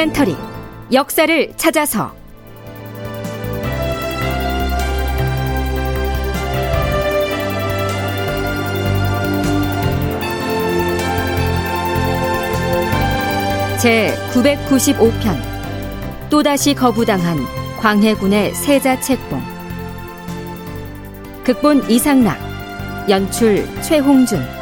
다큐멘터리. 역사를 찾아서. 제 995편. 또다시 거부당한 광해군의 세자 책봉. 극본 이상락. 연출 최홍준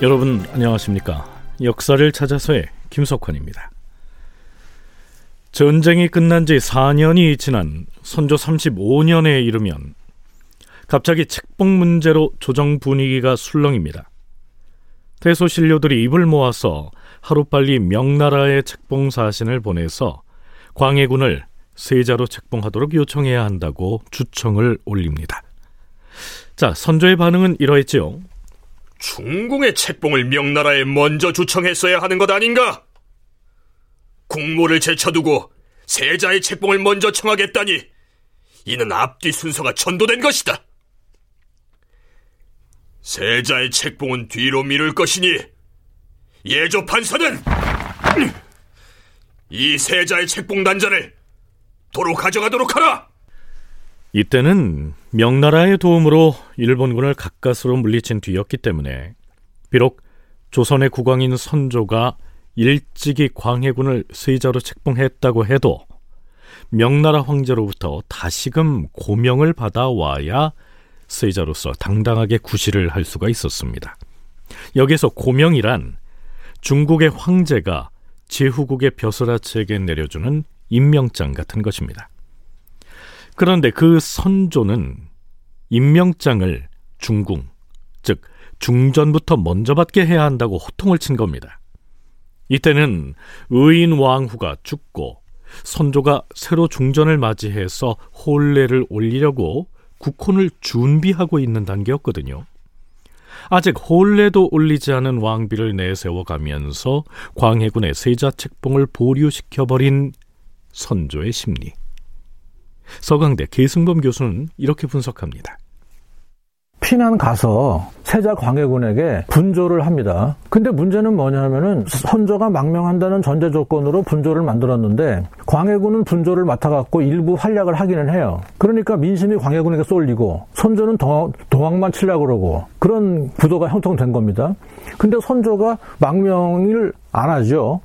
여러분 안녕하십니까? 역사를 찾아서의 김석환입니다. 전쟁이 끝난 지 4년이 지난 선조 35년에 이르면 갑자기 책봉 문제로 조정 분위기가 술렁입니다. 대소신료들이 입을 모아서 하루빨리 명나라의 책봉 사신을 보내서 광해군을 세자로 책봉하도록 요청해야 한다고 주청을 올립니다. 자, 선조의 반응은 이러했지요. 중궁의 책봉을 명나라에 먼저 주청했어야 하는 것 아닌가? 국모를 제쳐두고 세자의 책봉을 먼저 청하겠다니 이는 앞뒤 순서가 전도된 것이다. 세자의 책봉은 뒤로 미룰 것이니 예조 판사는 이 세자의 책봉 단자를 도로 가져가도록 하라. 이때는 명나라의 도움으로 일본군을 가까스로 물리친 뒤였기 때문에 비록 조선의 국왕인 선조가 일찍이 광해군을 세자로 책봉했다고 해도 명나라 황제로부터 다시금 고명을 받아와야 세자로서 당당하게 구실을 할 수가 있었습니다. 여기서 고명이란 중국의 황제가 제후국의 벼슬아치에게 내려주는 임명장 같은 것입니다. 그런데 그 선조는 임명장을 중궁, 즉 중전부터 먼저 받게 해야 한다고 호통을 친 겁니다. 이때는 의인 왕후가 죽고 선조가 새로 중전을 맞이해서 혼례를 올리려고 국혼을 준비하고 있는 단계였거든요. 아직 혼례도 올리지 않은 왕비를 내세워 가면서 광해군의 세자 책봉을 보류시켜버린 선조의 심리. 서강대 계승범 교수는 이렇게 분석합니다. 피난 가서 세자 광해군에게 분조를 합니다. 근데 문제는 뭐냐면은 선조가 망명한다는 전제 조건으로 분조를 만들었는데 광해군은 분조를 맡아갖고 일부 활약을 하기는 해요. 그러니까 민심이 광해군에게 쏠리고 선조는 동, 동학만 치려고 그러고 그런 구도가 형성된 겁니다. 근데 선조가 망명을 안 하죠.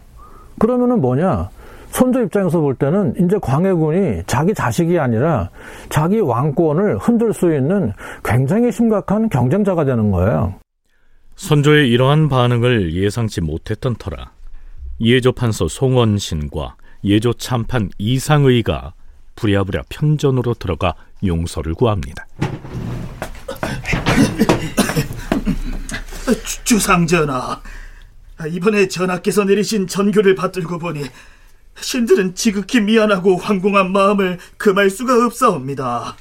그러면은 뭐냐? 선조 입장에서 볼 때는 이제 광해군이 자기 자식이 아니라 자기 왕권을 흔들 수 있는 굉장히 심각한 경쟁자가 되는 거예요. 선조의 이러한 반응을 예상치 못했던 터라 예조 판서 송원신과 예조 참판 이상의가 부랴부랴 편전으로 들어가 용서를 구합니다. 주상 전하, 이번에 전하께서 내리신 전교를 받들고 보니 신들은 지극히 미안하고 황공한 마음을 금할 수가 없사옵니다.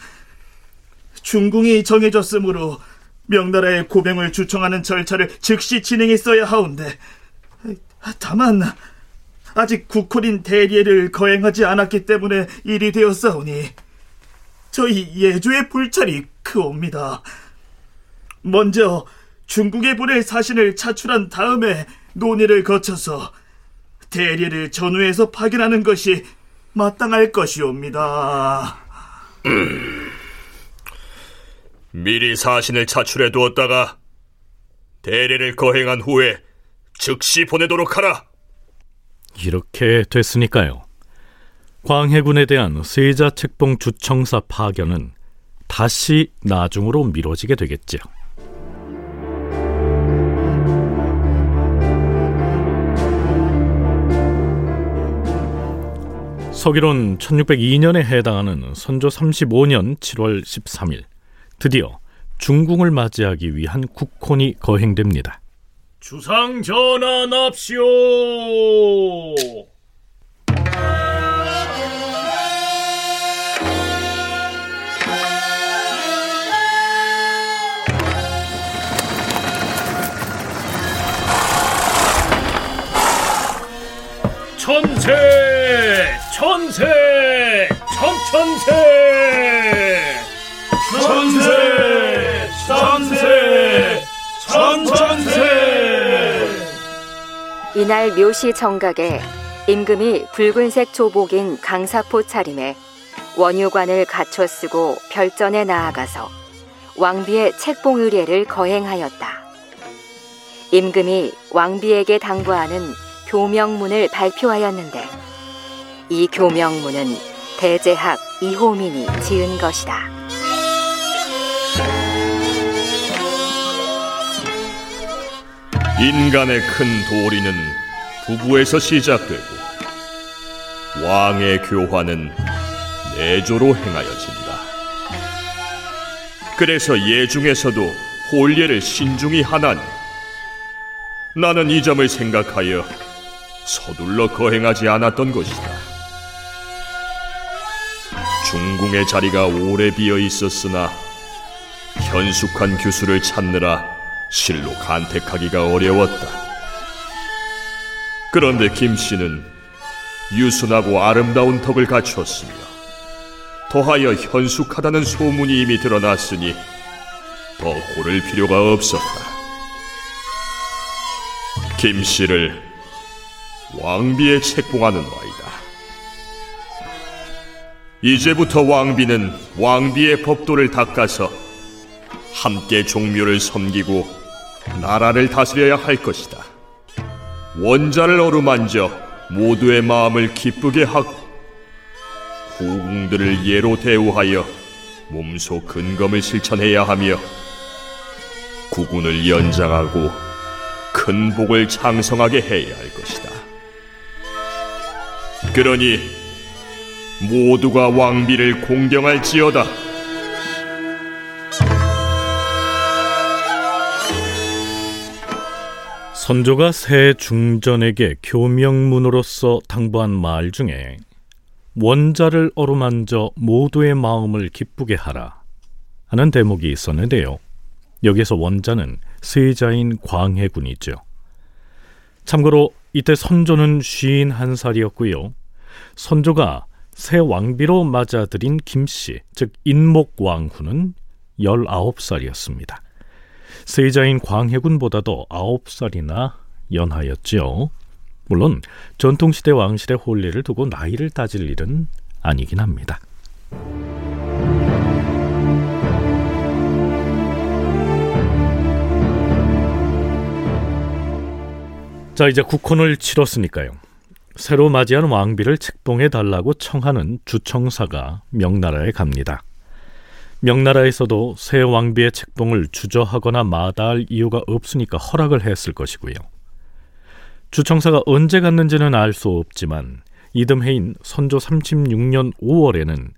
중궁이 정해졌으므로 명나라의 고병을 주청하는 절차를 즉시 진행했어야 하온데 다만 아직 국호린 대리를 거행하지 않았기 때문에 일이 되었사오니 저희 예조의 불찰이 크옵니다. 먼저 중국에 보낼 사신을 차출한 다음에 논의를 거쳐서 대리를 전후에서 파견하는 것이 마땅할 것이옵니다. 음, 미리 사신을 차출해 두었다가 대리를 거행한 후에 즉시 보내도록 하라. 이렇게 됐으니까요. 광해군에 대한 세자 책봉 주청사 파견은 다시 나중으로 미뤄지게 되겠죠. 서기론 1602년에 해당하는 선조 35년 7월 13일 드디어 중궁을 맞이하기 위한 국혼이 거행됩니다. 주상 전하 납시오. 천세 천세! 천천세! 천세! 천세! 천천세! 이날 묘시 정각에 임금이 붉은색 조복인 강사포 차림에 원유관을 갖춰 쓰고 별전에 나아가서 왕비의 책봉 의례를 거행하였다. 임금이 왕비에게 당부하는 교명문을 발표하였는데 이 교명문은 대제학 이호민이 지은 것이다. 인간의 큰 도리는 부부에서 시작되고 왕의 교화는 내조로 행하여진다. 그래서 예 중에서도 홀예를 신중히 하나니 나는 이 점을 생각하여 서둘러 거행하지 않았던 것이다. 중궁의 자리가 오래 비어 있었으나 현숙한 교수를 찾느라 실로 간택하기가 어려웠다. 그런데 김 씨는 유순하고 아름다운 덕을 갖추었으며 더하여 현숙하다는 소문이 이미 드러났으니 더 고를 필요가 없었다. 김 씨를 왕비에 책봉하는 바이다. 이제부터 왕비는 왕비의 법도를 닦아서 함께 종묘를 섬기고 나라를 다스려야 할 것이다. 원자를 어루만져 모두의 마음을 기쁘게 하고 후궁들을 예로 대우하여 몸소 근검을 실천해야 하며 구군을 연장하고 큰 복을 창성하게 해야 할 것이다. 그러니 모두가 왕비를 공경할지어다. 선조가 새 중전에게 교명문으로서 당부한 말 중에 원자를 어루만져 모두의 마음을 기쁘게 하라 하는 대목이 있었는데요. 여기서 원자는 세자인 광해군이죠. 참고로 이때 선조는 51살이었고요. 선조가 새 왕비로 맞아들인 김씨, 즉 인목왕후는 19살이었습니다. 세자인 광해군보다도 9살이나 연하였지요. 물론 전통시대 왕실의 혼례를 두고 나이를 따질 일은 아니긴 합니다. 자 이제 국혼을 치렀으니까요. 새로 맞이한 왕비를 책봉해 달라고 청하는 주청사가 명나라에 갑니다. 명나라에서도 새 왕비의 책봉을 주저하거나 마다할 이유가 없으니까 허락을 했을 것이고요. 주청사가 언제 갔는지는 알 수 없지만 이듬해인 선조 36년 5월에는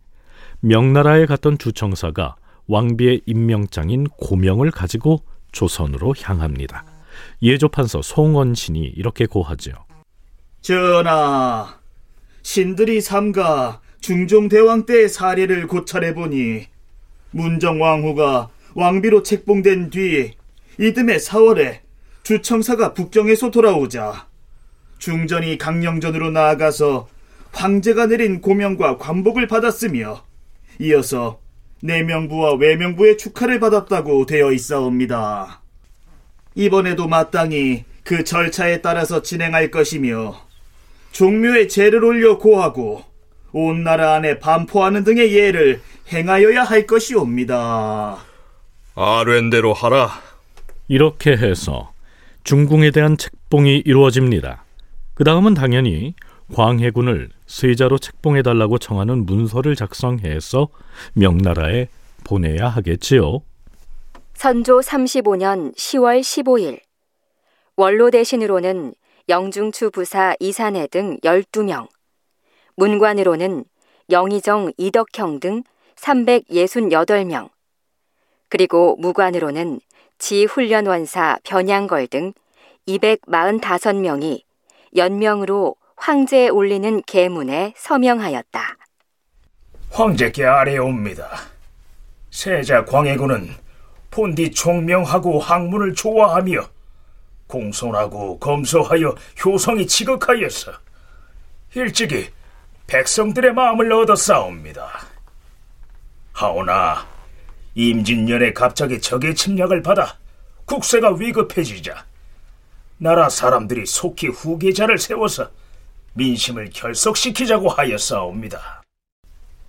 명나라에 갔던 주청사가 왕비의 임명장인 고명을 가지고 조선으로 향합니다. 예조판서 송원신이 이렇게 고하죠. 전하, 신들이 삼가 중종대왕 때의 사례를 고찰해 보니 문정왕후가 왕비로 책봉된 뒤 이듬해 4월에 주청사가 북경에서 돌아오자 중전이 강령전으로 나아가서 황제가 내린 고명과 관복을 받았으며 이어서 내명부와 외명부의 축하를 받았다고 되어 있사옵니다. 이번에도 마땅히 그 절차에 따라서 진행할 것이며 종묘에 제를 올려 고하고 온 나라 안에 반포하는 등의 예를 행하여야 할 것이옵니다. 아랜대로 하라. 이렇게 해서 중궁에 대한 책봉이 이루어집니다. 그 다음은 당연히 광해군을 세자로 책봉해달라고 청하는 문서를 작성해서 명나라에 보내야 하겠지요. 선조 35년 10월 15일 원로 대신으로는 영중추 부사 이산해 등 12명, 문관으로는 영의정 이덕형 등 368명, 그리고 무관으로는 지훈련원사 변양걸 등 245명이 연명으로 황제에 올리는 계문에 서명하였다. 황제께 아뢰옵니다. 세자 광해군은 본디 총명하고 학문을 좋아하며 공손하고 검소하여 효성이 지극하여서 일찍이 백성들의 마음을 얻어싸웁니다. 하오나 임진년에 갑자기 적의 침략을 받아 국세가 위급해지자 나라 사람들이 속히 후계자를 세워서 민심을 결속시키자고 하였사옵니다.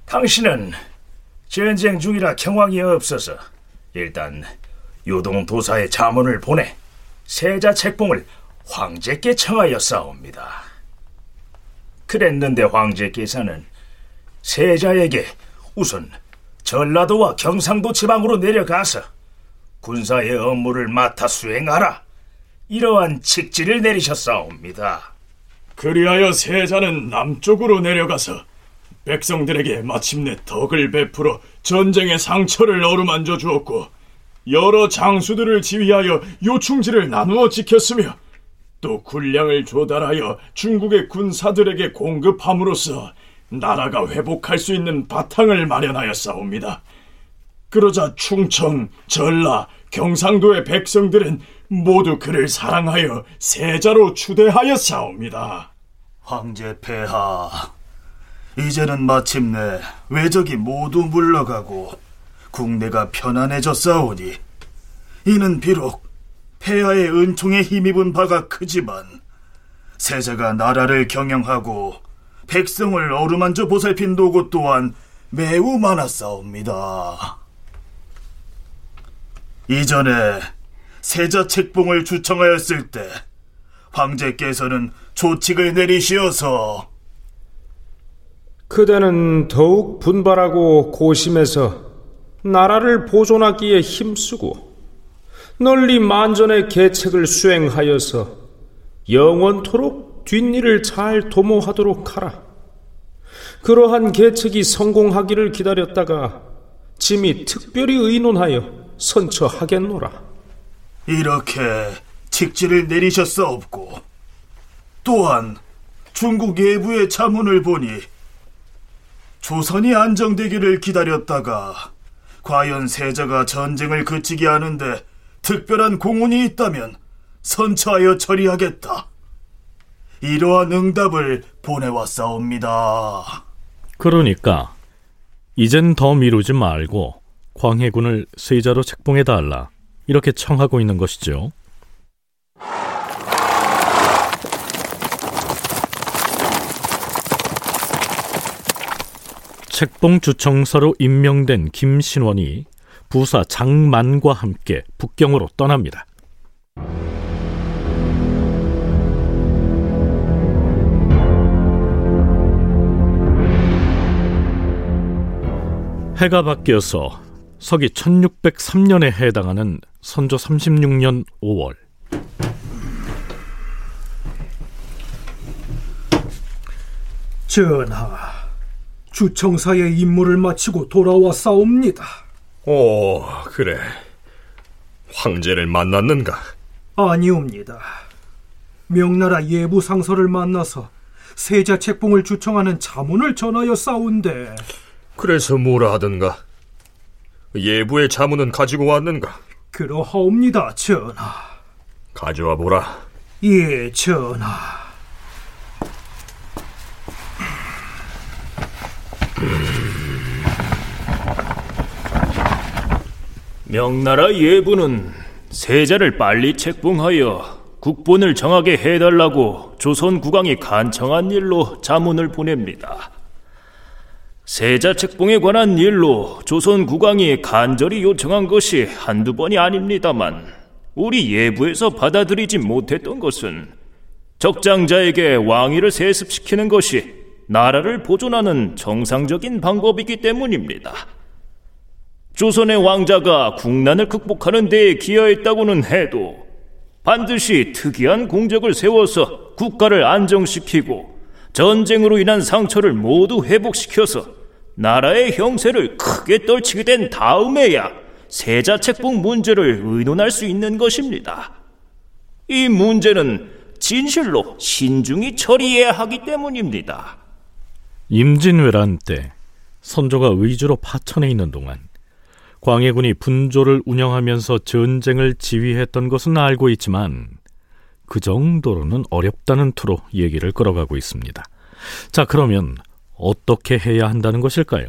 당신은 전쟁 중이라 경황이 없어서 일단 요동 도사의 자문을 보내 세자 책봉을 황제께 청하였사옵니다. 그랬는데 황제께서는 세자에게 우선 전라도와 경상도 지방으로 내려가서 군사의 업무를 맡아 수행하라. 이러한 직지를 내리셨사옵니다. 그리하여 세자는 남쪽으로 내려가서 백성들에게 마침내 덕을 베풀어 전쟁의 상처를 어루만져 주었고 여러 장수들을 지휘하여 요충지를 나누어 지켰으며 또 군량을 조달하여 중국의 군사들에게 공급함으로써 나라가 회복할 수 있는 바탕을 마련하였사옵니다. 그러자 충청, 전라, 경상도의 백성들은 모두 그를 사랑하여 세자로 추대하였사옵니다. 황제 폐하, 이제는 마침내 외적이 모두 물러가고 국내가 편안해졌사오니 이는 비록 폐하의 은총에 힘입은 바가 크지만 세자가 나라를 경영하고 백성을 어루만져 보살핀 노고 또한 매우 많았사옵니다. 이전에 세자 책봉을 주청하였을 때 황제께서는 조칙을 내리시어서 그대는 더욱 분발하고 고심해서 나라를 보존하기에 힘쓰고 널리 만전의 계책을 수행하여서 영원토록 뒷일을 잘 도모하도록 하라. 그러한 계책이 성공하기를 기다렸다가 짐이 특별히 의논하여 선처하겠노라. 이렇게 직지를 내리셨사옵고 또한 중국 예부의 자문을 보니 조선이 안정되기를 기다렸다가 과연 세자가 전쟁을 그치게 하는데 특별한 공운이 있다면 선처하여 처리하겠다. 이러한 응답을 보내왔사옵니다. 그러니까 이젠 더 미루지 말고 광해군을 세자로 책봉해 달라 이렇게 청하고 있는 것이죠. 책봉 주청서로 임명된 김신원이 부사 장만과 함께 북경으로 떠납니다. 해가 바뀌어서 서기 1603년에 해당하는 선조 36년 5월 전하, 주청사의 임무를 마치고 돌아왔사옵니다. 오, 그래. 황제를 만났는가? 아니옵니다. 명나라 예부 상서를 만나서 세자 책봉을 주청하는 자문을 전하여 싸운데 그래서 뭐라 하던가? 예부의 자문은 가지고 왔는가? 그러하옵니다, 전하. 가져와 보라. 예, 전하. 명나라 예부는 세자를 빨리 책봉하여 국본을 정하게 해달라고 조선 국왕이 간청한 일로 자문을 보냅니다. 세자 책봉에 관한 일로 조선 국왕이 간절히 요청한 것이 한두 번이 아닙니다만 우리 예부에서 받아들이지 못했던 것은 적장자에게 왕위를 세습시키는 것이 나라를 보존하는 정상적인 방법이기 때문입니다. 조선의 왕자가 국난을 극복하는 데에 기여했다고는 해도 반드시 특이한 공적을 세워서 국가를 안정시키고 전쟁으로 인한 상처를 모두 회복시켜서 나라의 형세를 크게 떨치게 된 다음에야 세자 책봉 문제를 의논할 수 있는 것입니다. 이 문제는 진실로 신중히 처리해야 하기 때문입니다. 임진왜란 때 선조가 의주로 파천에 있는 동안 광해군이 분조를 운영하면서 전쟁을 지휘했던 것은 알고 있지만 그 정도로는 어렵다는 투로 얘기를 끌어가고 있습니다. 자, 그러면 어떻게 해야 한다는 것일까요?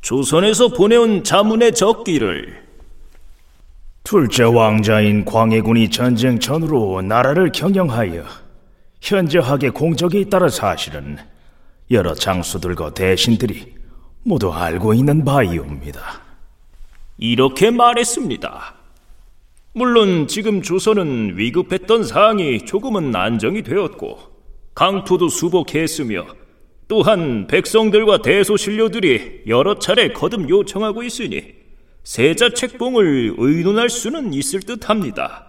조선에서 보내온 자문의 적기를 둘째 왕자인 광해군이 전쟁 전으로 나라를 경영하여 현저하게 공적에 잇따른 사실은 여러 장수들과 대신들이 모두 알고 있는 바이옵니다. 이렇게 말했습니다. 물론 지금 조선은 위급했던 사항이 조금은 안정이 되었고 강토도 수복했으며 또한 백성들과 대소신료들이 여러 차례 거듭 요청하고 있으니 세자 책봉을 의논할 수는 있을 듯합니다.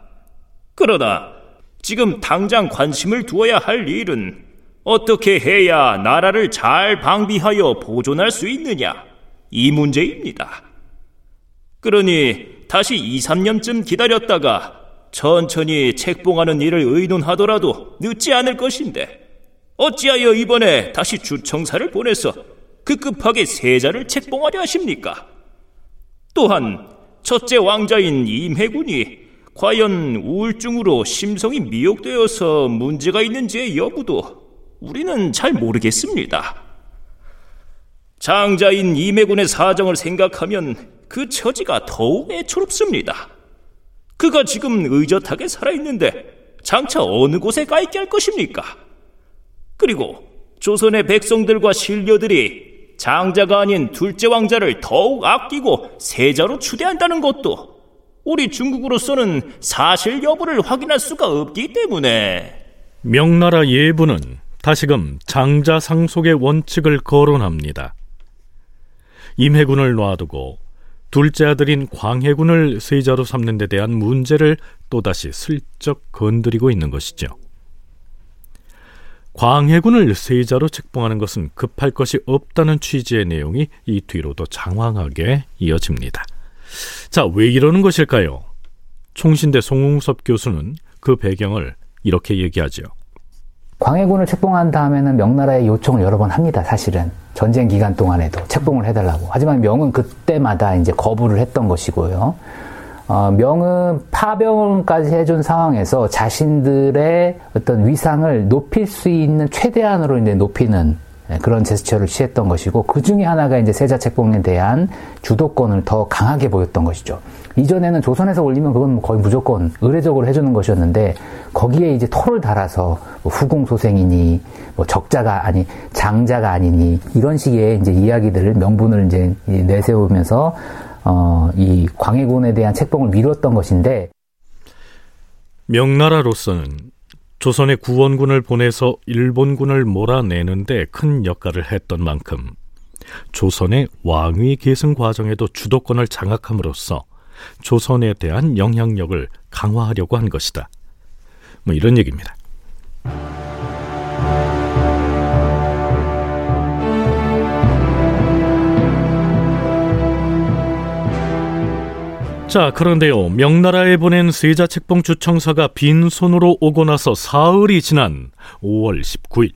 그러나 지금 당장 관심을 두어야 할 일은 어떻게 해야 나라를 잘 방비하여 보존할 수 있느냐 이 문제입니다. 그러니 다시 2, 3년쯤 기다렸다가 천천히 책봉하는 일을 의논하더라도 늦지 않을 것인데 어찌하여 이번에 다시 주청사를 보내서 급급하게 세자를 책봉하려 하십니까? 또한 첫째 왕자인 임해군이 과연 우울증으로 심성이 미혹되어서 문제가 있는지의 여부도 우리는 잘 모르겠습니다. 장자인 임해군의 사정을 생각하면 그 처지가 더욱 애초롭습니다. 그가 지금 의젓하게 살아있는데 장차 어느 곳에 가 있게 할 것입니까? 그리고 조선의 백성들과 신료들이 장자가 아닌 둘째 왕자를 더욱 아끼고 세자로 추대한다는 것도 우리 중국으로서는 사실 여부를 확인할 수가 없기 때문에 명나라 예부는 다시금 장자 상속의 원칙을 거론합니다. 임해군을 놔두고 둘째 아들인 광해군을 세자로 삼는 데 대한 문제를 또다시 슬쩍 건드리고 있는 것이죠. 광해군을 세자로 책봉하는 것은 급할 것이 없다는 취지의 내용이 이 뒤로도 장황하게 이어집니다. 자, 왜 이러는 것일까요? 총신대 송웅섭 교수는 그 배경을 이렇게 얘기하죠. 광해군을 책봉한 다음에는 명나라에 요청을 여러 번 합니다. 사실은 전쟁 기간 동안에도 책봉을 해달라고. 하지만 명은 그때마다 이제 거부를 했던 것이고요. 어, 명은 파병까지 해준 상황에서 자신들의 어떤 위상을 높일 수 있는 최대한으로 이제 높이는 예, 그런 제스처를 취했던 것이고 그 중에 하나가 이제 세자 책봉에 대한 주도권을 더 강하게 보였던 것이죠. 이전에는 조선에서 올리면 그건 거의 무조건 의례적으로 해주는 것이었는데 거기에 이제 토를 달아서 뭐 후궁 소생이니 뭐 적자가 아니 장자가 아니니 이런 식의 이제 이야기들을 명분을 이제 내세우면서 어, 이 광해군에 대한 책봉을 미뤘던 것인데 명나라로서는 조선의 구원군을 보내서 일본군을 몰아내는데 큰 역할을 했던 만큼 조선의 왕위 계승 과정에도 주도권을 장악함으로써 조선에 대한 영향력을 강화하려고 한 것이다. 뭐 이런 얘기입니다. 자, 그런데요. 명나라에 보낸 세자 책봉 주청사가 빈손으로 오고 나서 사흘이 지난 5월 19일.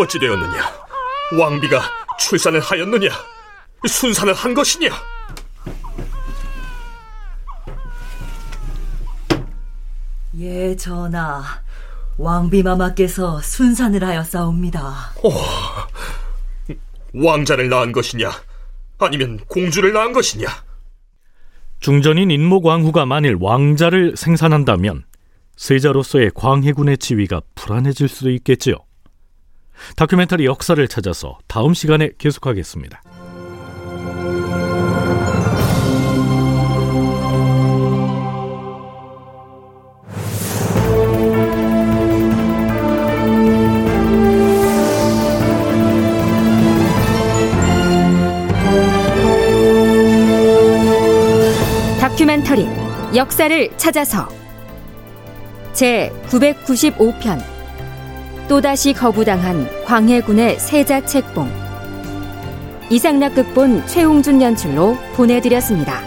어찌 되었느냐? 왕비가 출산을 하였느냐? 순산을 한 것이냐? 예, 전하. 왕비마마께서 순산을 하였사옵니다. 오, 왕자를 낳은 것이냐? 아니면 공주를 낳은 것이냐? 중전인 인모광후가 만일 왕자를 생산한다면 세자로서의 광해군의 지위가 불안해질 수도 있겠지요. 다큐멘터리 역사를 찾아서 다음 시간에 계속하겠습니다. 다큐멘터리 역사를 찾아서 제 995편 또다시 거부당한 광해군의 세자 책봉 이상락 극본 최홍준 연출로 보내드렸습니다.